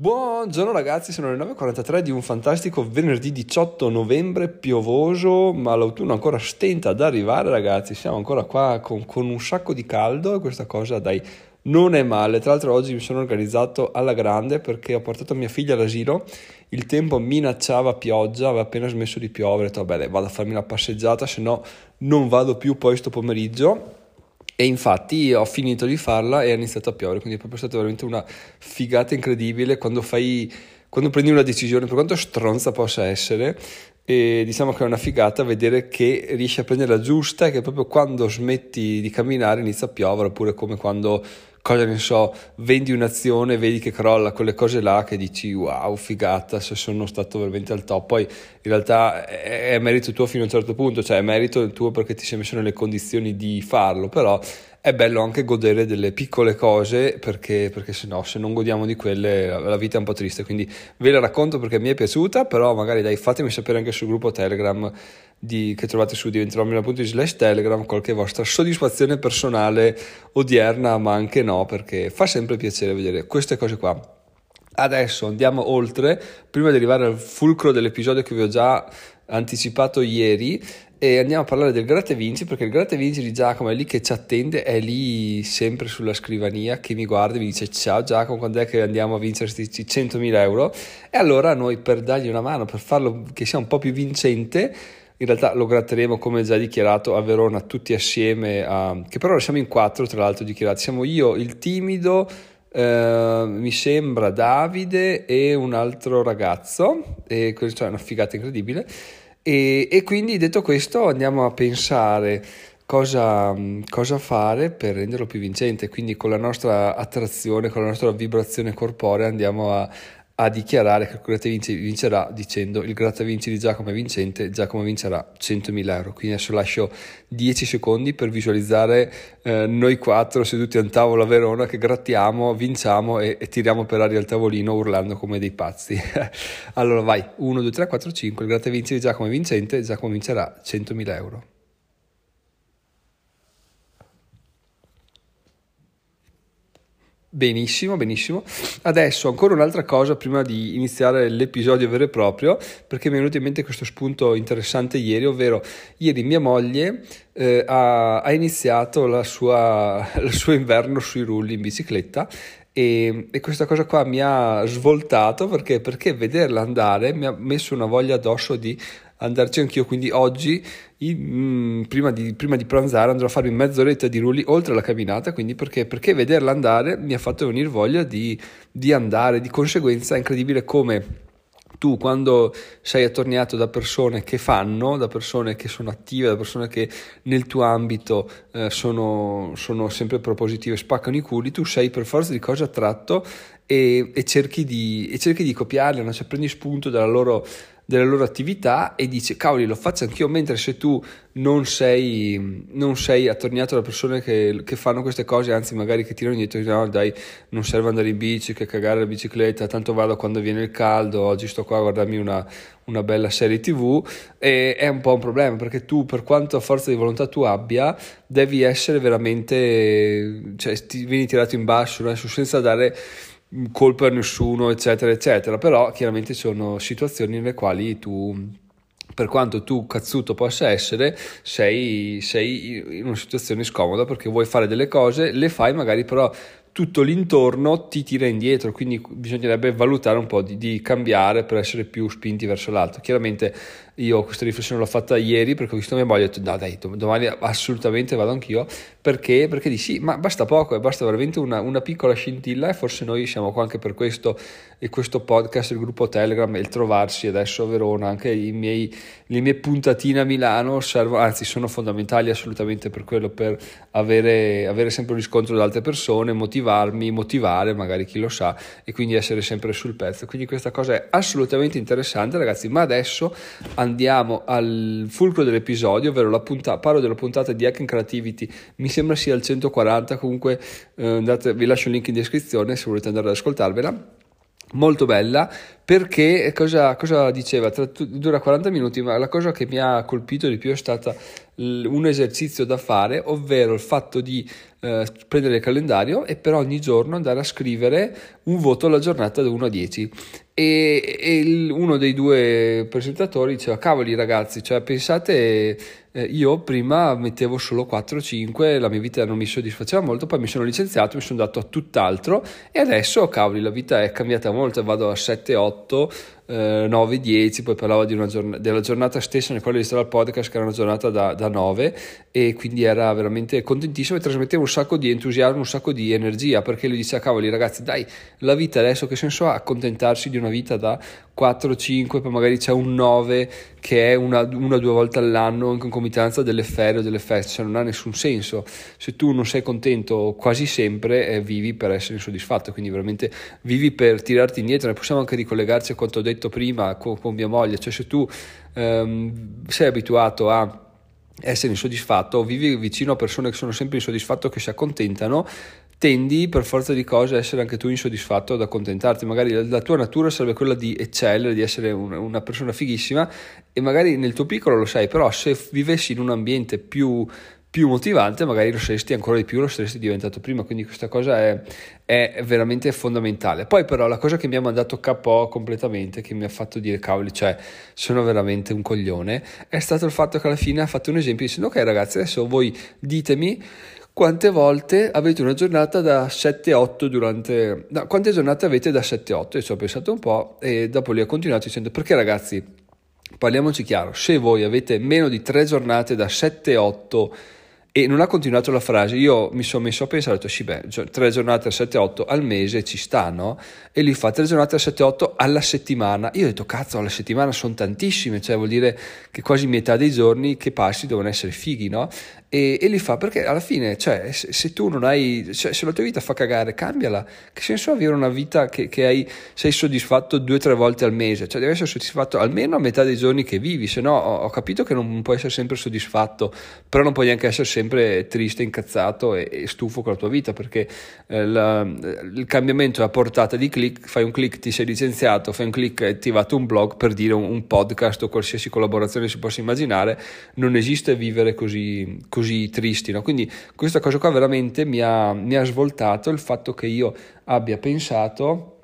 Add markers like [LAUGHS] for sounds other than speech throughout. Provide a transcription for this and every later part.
Buongiorno ragazzi, sono le 9.43 di un fantastico venerdì 18 novembre piovoso, ma l'autunno ancora stenta ad arrivare ragazzi, siamo ancora qua con, con un sacco di caldo e questa cosa dai non è male. Tra l'altro oggi mi sono organizzato alla grande perché ho portato mia figlia all'asilo, il tempo minacciava pioggia, aveva appena smesso di piovere, ho detto vabbè vado a farmi una passeggiata, se no non vado più poi sto pomeriggio e infatti ho finito di farla e ha iniziato a piovere, quindi è proprio stata veramente una figata incredibile quando fai quando prendi una decisione, per quanto stronza possa essere, e diciamo che è una figata vedere che riesci a prendere la giusta e che proprio quando smetti di camminare inizia a piovere, oppure come quando cosa ne so, vendi un'azione, vedi che crolla, quelle cose là che dici wow, figata, se sono stato veramente al top. Poi in realtà è, merito tuo fino a un certo punto, cioè è merito tuo perché ti sei messo nelle condizioni di farlo, però è bello anche godere delle piccole cose perché, perché se no, se non godiamo di quelle, la vita è un po' triste. Quindi ve la racconto perché mi è piaciuta, però magari dai, fatemi sapere anche sul gruppo Telegram di, che trovate su diventerò.it slash telegram qualche vostra soddisfazione personale odierna ma anche no perché fa sempre piacere vedere queste cose qua. Adesso andiamo oltre. Prima di arrivare al fulcro dell'episodio che vi ho già anticipato ieri e andiamo a parlare del gratta e vinci perché il gratta e vinci di Giacomo è lì che ci attende, è lì sempre sulla scrivania che mi guarda e mi dice ciao Giacomo quando è che andiamo a vincere questi 100.000 euro? E allora noi per dargli una mano, per farlo che sia un po' più vincente in realtà lo gratteremo come già dichiarato a Verona tutti assieme, a, che però siamo in quattro tra l'altro dichiarati, siamo io, il timido, eh, mi sembra Davide e un altro ragazzo, e questa è una figata incredibile. E, e quindi detto questo andiamo a pensare cosa, cosa, fare per renderlo più vincente. Quindi con la nostra attrazione, con la nostra vibrazione corporea andiamo a, a dichiarare che il Grattavinci vincerà dicendo il Grattavinci di Giacomo è vincente, Giacomo vincerà 100.000 euro. Quindi adesso lascio 10 secondi per visualizzare eh, noi quattro seduti a un tavolo a Verona che grattiamo, vinciamo e, e tiriamo per aria il tavolino urlando come dei pazzi. [LAUGHS] allora vai, 1, 2, 3, 4, 5, il Grattavinci di Giacomo è vincente, Giacomo vincerà 100.000 euro. Benissimo, benissimo. Adesso ancora un'altra cosa prima di iniziare l'episodio vero e proprio, perché mi è venuto in mente questo spunto interessante ieri, ovvero ieri mia moglie eh, ha, ha, iniziato sua, [LAUGHS] il suo inverno sui rulli in bicicletta e, e, questa cosa qua mi ha svoltato perché, perché vederla andare mi ha messo una voglia addosso di andarci anch'io, quindi oggi mh, mm, prima, di, prima, di, pranzare andrò a farmi mezz'oretta di rulli oltre la camminata, quindi perché, perché vederla andare mi ha fatto venire voglia di, di andare, di conseguenza è incredibile come tu quando sei attorniato da persone che fanno, da persone che sono attive, da persone che nel tuo ambito eh, sono, sono, sempre propositive, spaccano i culi, tu sei per forza di cose attratto e, e, cerchi, di, e cerchi di copiarle, no? cioè prendi spunto dalla loro delle loro attività e dice cavoli lo faccio anch'io mentre se tu non sei, non sei attorniato da persone che, che, fanno queste cose anzi magari che tirano indietro no dai non serve andare in bici che cagare la bicicletta tanto vado quando viene il caldo oggi sto qua a guardarmi una, una bella serie tv e è un po' un problema perché tu per quanto forza di volontà tu abbia devi essere veramente cioè ti vieni tirato in basso adesso senza dare colpa a nessuno, eccetera, eccetera. Però chiaramente sono situazioni nelle quali tu, per quanto tu cazzuto possa essere, sei, sei in una situazione scomoda perché vuoi fare delle cose, le fai magari però tutto l'intorno ti tira indietro, quindi bisognerebbe valutare un po' di, di, cambiare per essere più spinti verso l'alto. Chiaramente io questa riflessione l'ho fatta ieri perché ho visto mia moglie e ho detto no dai, domani assolutamente vado anch'io, perché? Perché di sì, ma basta poco, eh, basta veramente una, una, piccola scintilla e forse noi siamo qua anche per questo, e questo podcast, il gruppo Telegram e il trovarsi adesso a Verona, anche miei, le mie puntatine a Milano servono, anzi sono fondamentali assolutamente per quello, per avere, avere sempre un riscontro da altre persone, motivarmi, motivare magari chi lo sa e quindi essere sempre sul pezzo. Quindi questa cosa è assolutamente interessante ragazzi, ma adesso andiamo al fulcro dell'episodio, ovvero la puntata, parlo della puntata di Hacking Creativity, mi sembra sia al 140, comunque eh, andate, vi lascio il link in descrizione se volete andare ad ascoltarvela molto bella perché cosa, cosa diceva? Tra, dura 40 minuti, ma la cosa che mi ha colpito di più è stata un esercizio da fare, ovvero il fatto di eh, prendere il calendario e per ogni giorno andare a scrivere un voto alla giornata da 1 a 10. E, e il, uno dei due presentatori diceva: Cavoli, ragazzi, cioè pensate eh, io prima mettevo solo 4-5, la mia vita non mi soddisfaceva molto, poi mi sono licenziato, mi sono dato a tutt'altro e adesso, cavoli, la vita è cambiata molto, vado a 7-8, eh, 9, 10, poi parlava giorn- della giornata stessa nel quale registrava il podcast che era una giornata da, da 9 e quindi era veramente contentissimo e trasmetteva un sacco di entusiasmo, un sacco di energia perché lui diceva cavoli ragazzi dai la vita adesso che senso ha accontentarsi di una vita da 4, 5, poi magari c'è un 9 che è una o due volte all'anno in concomitanza delle ferie o delle feste, cioè non ha nessun senso. Se tu non sei contento quasi sempre, eh, vivi per essere insoddisfatto, quindi veramente vivi per tirarti indietro. Ne possiamo anche ricollegarci a quanto ho detto prima con, con mia moglie, cioè se tu ehm, sei abituato a essere insoddisfatto vivi vicino a persone che sono sempre insoddisfatto che si accontentano tendi per forza di cose a essere anche tu insoddisfatto ad accontentarti. Magari la, la tua natura sarebbe quella di eccellere, di essere un, una persona fighissima e magari nel tuo piccolo lo sai, però se vivessi in un ambiente più, più motivante magari lo saresti ancora di più, lo saresti diventato prima, quindi questa cosa è, è veramente fondamentale. Poi però la cosa che mi ha mandato KO completamente, che mi ha fatto dire cavoli, cioè sono veramente un coglione, è stato il fatto che alla fine ha fatto un esempio dicendo ok ragazzi adesso voi ditemi quante volte avete una giornata da 7-8 durante... No, quante giornate avete da 7-8? Io ci ho pensato un po' e dopo lì ho continuato dicendo perché ragazzi, parliamoci chiaro, se voi avete meno di 3 giornate da 7-8 e non ha continuato la frase, io mi sono messo a pensare, ho detto sì beh, tre giornate a 7-8 al mese ci stanno e lui fa tre giornate a 7-8 alla settimana, io ho detto cazzo alla settimana sono tantissime, cioè vuol dire che quasi metà dei giorni che passi devono essere fighi, no? E, e li fa perché alla fine, cioè, se, se tu non hai, cioè, se la tua vita fa cagare, cambiala. Che senso avere una vita che, che hai, sei soddisfatto due o tre volte al mese? Cioè, devi essere soddisfatto almeno a metà dei giorni che vivi, se no ho, ho, capito che non puoi essere sempre soddisfatto, però non puoi neanche essere sempre triste, incazzato e, e stufo con la tua vita, perché eh, la, il cambiamento è a portata di click, fai un click, ti sei licenziato, fai un click ti attivato un blog per dire un, un podcast o qualsiasi collaborazione si possa immaginare, non esiste vivere così così tristi. No? Quindi questa cosa qua veramente mi ha, mi ha svoltato il fatto che io abbia pensato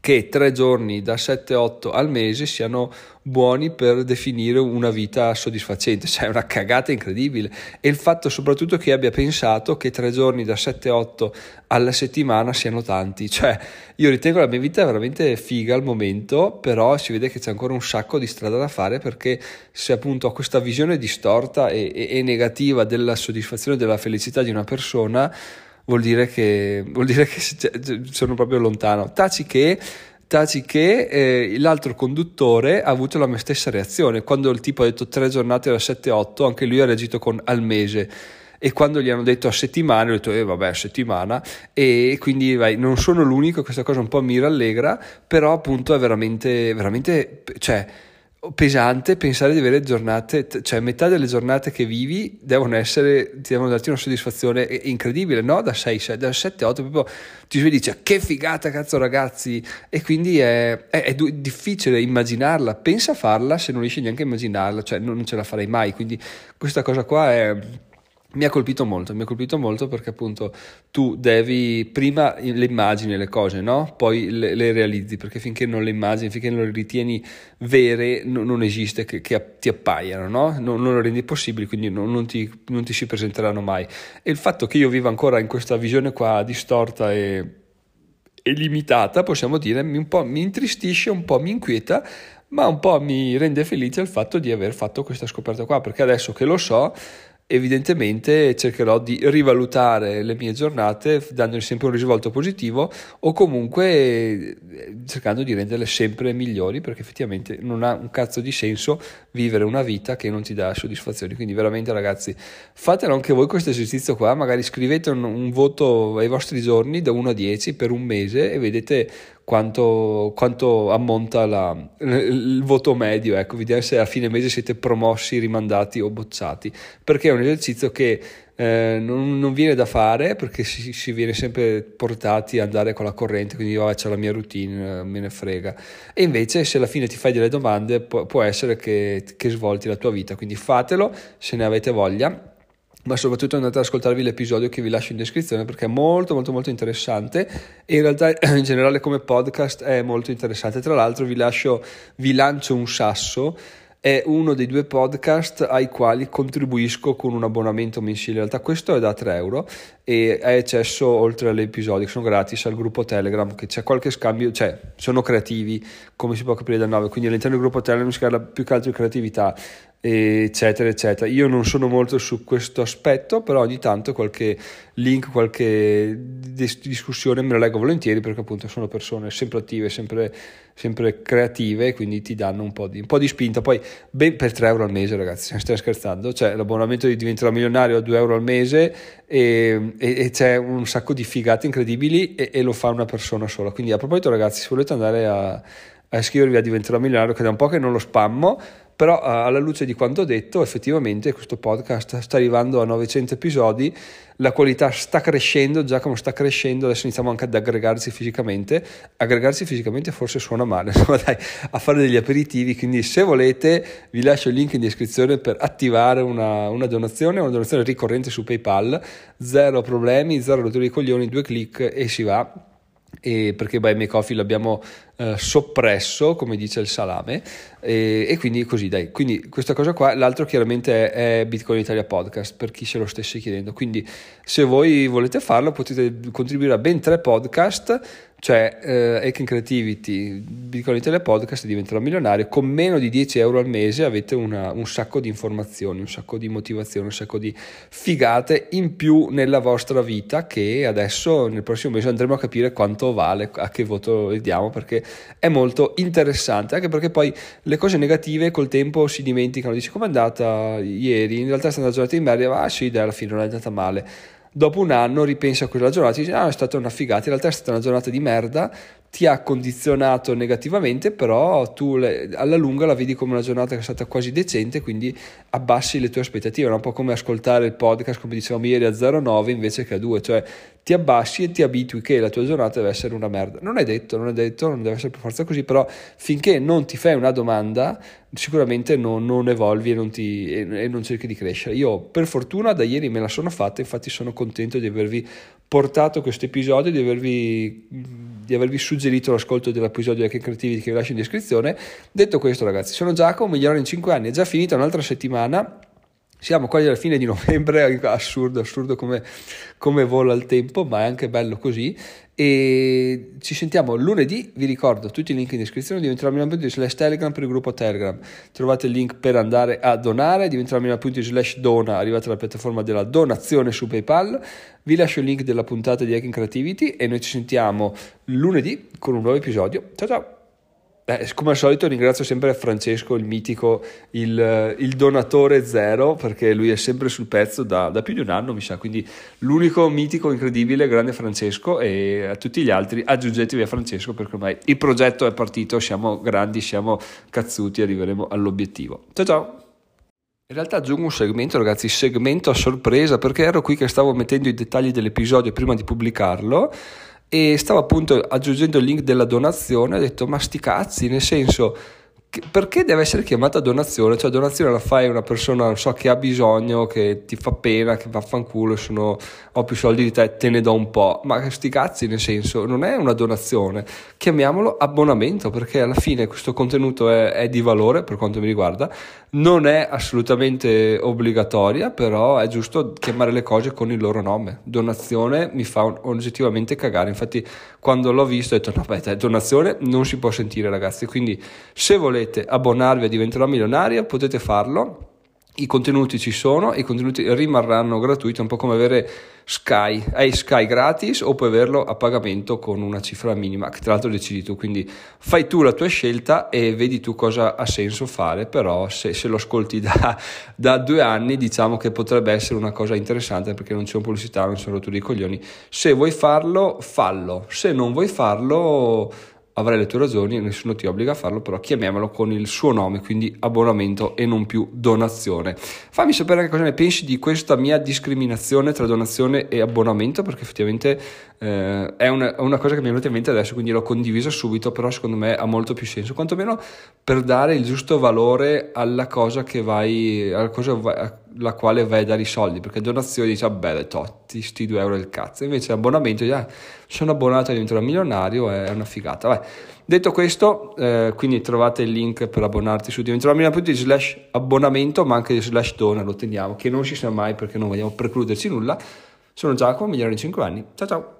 che tre giorni da 7-8 al mese siano buoni per definire una vita soddisfacente, cioè è una cagata incredibile. E il fatto soprattutto che abbia pensato che tre giorni da 7-8 alla settimana siano tanti, cioè io ritengo la mia vita veramente figa al momento, però si vede che c'è ancora un sacco di strada da fare perché se appunto ho questa visione distorta e, e, e negativa della soddisfazione e della felicità di una persona, vuol dire che, vuol dire che cioè, sono proprio lontano. Taci che taci che eh, l'altro conduttore ha avuto la mia stessa reazione. Quando il tipo ha detto tre giornate da 7-8, anche lui ha reagito con al mese. E quando gli hanno detto a settimana, ho detto, eh vabbè, a settimana. E quindi vai, non sono l'unico, questa cosa un po' mi rallegra, però appunto è veramente, veramente, cioè pesante pensare di avere giornate, cioè metà delle giornate che vivi devono essere, ti devono darti una soddisfazione incredibile, no? Da 6, 6 da 7, 8, proprio ti svegli e dici che figata cazzo ragazzi. E quindi è, è, è, difficile immaginarla, pensa a farla se non riesci neanche a immaginarla, cioè non, non ce la farei mai, quindi questa cosa qua è mi ha colpito molto, mi ha colpito molto perché appunto tu devi prima le immagini le cose, no? Poi le, le realizzi, perché finché non le immagini, finché non le ritieni vere, no, non esiste che, che, ti appaiano, no? Non, non lo rendi possibile, quindi non, non, ti, non ti si presenteranno mai. E il fatto che io viva ancora in questa visione qua distorta e, limitata, possiamo dire, mi, un po' mi intristisce, un po' mi inquieta, ma un po' mi rende felice il fatto di aver fatto questa scoperta qua, perché adesso che lo so evidentemente cercherò di rivalutare le mie giornate dandogli sempre un risvolto positivo o comunque eh, cercando di renderle sempre migliori perché effettivamente non ha un cazzo di senso vivere una vita che non ti dà soddisfazioni. Quindi veramente ragazzi fatelo anche voi questo esercizio qua magari scrivete un, un voto ai vostri giorni da 1 a 10 per un mese e vedete quanto, quanto ammonta la, il voto medio, ecco, vediamo se a fine mese siete promossi, rimandati o bocciati, perché è un esercizio che eh, non, non, viene da fare perché si, si, viene sempre portati ad andare con la corrente, quindi io faccio la mia routine, me ne frega. E invece se alla fine ti fai delle domande può, può essere che, che svolti la tua vita, quindi fatelo se ne avete voglia ma soprattutto andate ad ascoltarvi l'episodio che vi lascio in descrizione perché è molto molto molto interessante e in realtà [CLEARS THROAT] in generale come podcast è molto interessante. Tra l'altro vi lascio, vi lancio un sasso è uno dei due podcast ai quali contribuisco con un abbonamento mensile. In realtà questo è da 3 euro e è accesso oltre agli episodi che sono gratis al gruppo Telegram che c'è qualche scambio, cioè sono creativi come si può capire dal nome, quindi all'interno del gruppo Telegram si parla più che altro di creatività eccetera eccetera. Io non sono molto su questo aspetto però ogni tanto qualche link qualche discussione me la leggo volentieri perché appunto sono persone sempre attive sempre, sempre creative quindi ti danno un po' di, un po di spinta. Poi ben per 3 euro al mese ragazzi stiamo scherzando. Cioè l'abbonamento di diventerò milionario a 2 euro al mese e, e, e c'è un sacco di figate incredibili e, e lo fa una persona sola. Quindi a proposito ragazzi se volete andare a a iscrivervi a Diventerò Milionario, che da un po' che non lo spammo, però uh, alla luce di quanto detto, effettivamente questo podcast sta arrivando a 900 episodi, la qualità sta crescendo, già come sta crescendo, adesso iniziamo anche ad aggregarsi fisicamente, aggregarsi fisicamente forse suona male, [LAUGHS] insomma dai, a fare degli aperitivi, quindi se volete vi lascio il link in descrizione per attivare una, una donazione, una donazione ricorrente su PayPal, zero problemi, zero rotture di coglioni, due clic e si va. E perché Buy Me Coffee l'abbiamo eh, soppresso, come dice il salame, e, e, quindi così dai. Quindi questa cosa qua, l'altro chiaramente è, è, Bitcoin Italia Podcast, per chi se lo stesse chiedendo. Quindi se voi volete farlo potete contribuire a ben tre podcast cioè eh, Creativity, Bitcoin Italia Podcast diventerà milionario, con meno di 10 euro al mese avete una, un sacco di informazioni, un sacco di motivazioni, un sacco di figate in più nella vostra vita che adesso nel prossimo mese andremo a capire quanto vale, a che voto diamo perché è molto interessante, anche perché poi le cose negative col tempo si dimenticano, dici com'è andata ieri, in realtà è stata una giornata di merda, ah sì dai alla fine non è andata male. Dopo un anno ripensi a quella giornata e dici ah è stata una figata, in realtà è stata una giornata di merda, ti ha condizionato negativamente, però tu alla lunga la vedi come una giornata che è stata quasi decente, quindi abbassi le tue aspettative, è un po' come ascoltare il podcast, come dicevamo ieri, a 0,9 invece che a 2, cioè ti abbassi e ti abitui che la tua giornata deve essere una merda. Non è detto, non è detto, non deve essere per forza così, però finché non ti fai una domanda, sicuramente non, non evolvi e non, ti, e, e non cerchi di crescere. Io per fortuna da ieri me la sono fatta, infatti sono contento di avervi portato questo episodio, di avervi, di avervi suggerito l'ascolto dell'episodio di Creativity che vi lascio in descrizione. Detto questo ragazzi, sono Giacomo, migliore in 5 anni, è già finita un'altra settimana siamo quasi alla fine di novembre, [LAUGHS] assurdo, assurdo come, come vola il tempo, ma è anche bello così. E ci sentiamo lunedì, vi ricordo tutti i link in descrizione, diventerò milano.it slash telegram per il gruppo telegram, trovate il link per andare a donare, diventerò milano.it slash dona, arrivate alla piattaforma della donazione su Paypal, vi lascio il link della puntata di Hacking Creativity e noi ci sentiamo lunedì con un nuovo episodio, ciao ciao! Eh, come al solito ringrazio sempre Francesco, il mitico, il, il, donatore zero, perché lui è sempre sul pezzo da, da, più di un anno, mi sa, quindi l'unico mitico, incredibile, grande Francesco e a tutti gli altri aggiungetevi a Francesco perché ormai il progetto è partito, siamo grandi, siamo cazzuti, arriveremo all'obiettivo. Ciao ciao! In realtà aggiungo un segmento, ragazzi, segmento a sorpresa, perché ero qui che stavo mettendo i dettagli dell'episodio prima di pubblicarlo e stavo appunto aggiungendo il link della donazione, ho detto ma sti cazzi, nel senso perché deve essere chiamata donazione? Cioè, donazione la fai una persona, non so, che ha bisogno, che ti fa pena, che vaffanculo, sono, ho più soldi di te, te ne do un po'. Ma sti cazzi, nel senso, non è una donazione. Chiamiamolo abbonamento, perché alla fine questo contenuto è, è di valore, per quanto mi riguarda. Non è assolutamente obbligatoria, però è giusto chiamare le cose con il loro nome. Donazione mi fa oggettivamente cagare. Infatti, quando l'ho visto, ho detto, no, beh, donazione non si può sentire, ragazzi. Quindi, se volete volete abbonarvi a Diventerò Milionario potete farlo, i contenuti ci sono, i contenuti rimarranno gratuiti, un po' come avere Sky, hai Sky gratis o puoi averlo a pagamento con una cifra minima che tra l'altro decidi tu, quindi fai tu la tua scelta e vedi tu cosa ha senso fare, però se, se lo ascolti da, da, due anni diciamo che potrebbe essere una cosa interessante perché non c'è un pubblicità, non sono rotture di coglioni, se vuoi farlo fallo, se non vuoi farlo avrai le tue ragioni, nessuno ti obbliga a farlo, però chiamiamolo con il suo nome, quindi abbonamento e non più donazione. Fammi sapere anche cosa ne pensi di questa mia discriminazione tra donazione e abbonamento, perché effettivamente eh, è una, una, cosa che mi è venuta in mente adesso, quindi l'ho condivisa subito, però secondo me ha molto più senso, quantomeno per dare il giusto valore alla cosa che vai, alla cosa alla quale vai a dare i soldi, perché donazioni dici, vabbè, totti, sti 2 euro del cazzo, invece abbonamento, ah, sono abbonato divento milionario, è una figata. Vai. Detto questo, eh, quindi trovate il link per abbonarti su diventeromilionario.it slash abbonamento, ma anche slash dona, lo teniamo, che non si sa mai perché non vogliamo precluderci nulla. Sono Giacomo, migliore di 5 anni. Ciao ciao!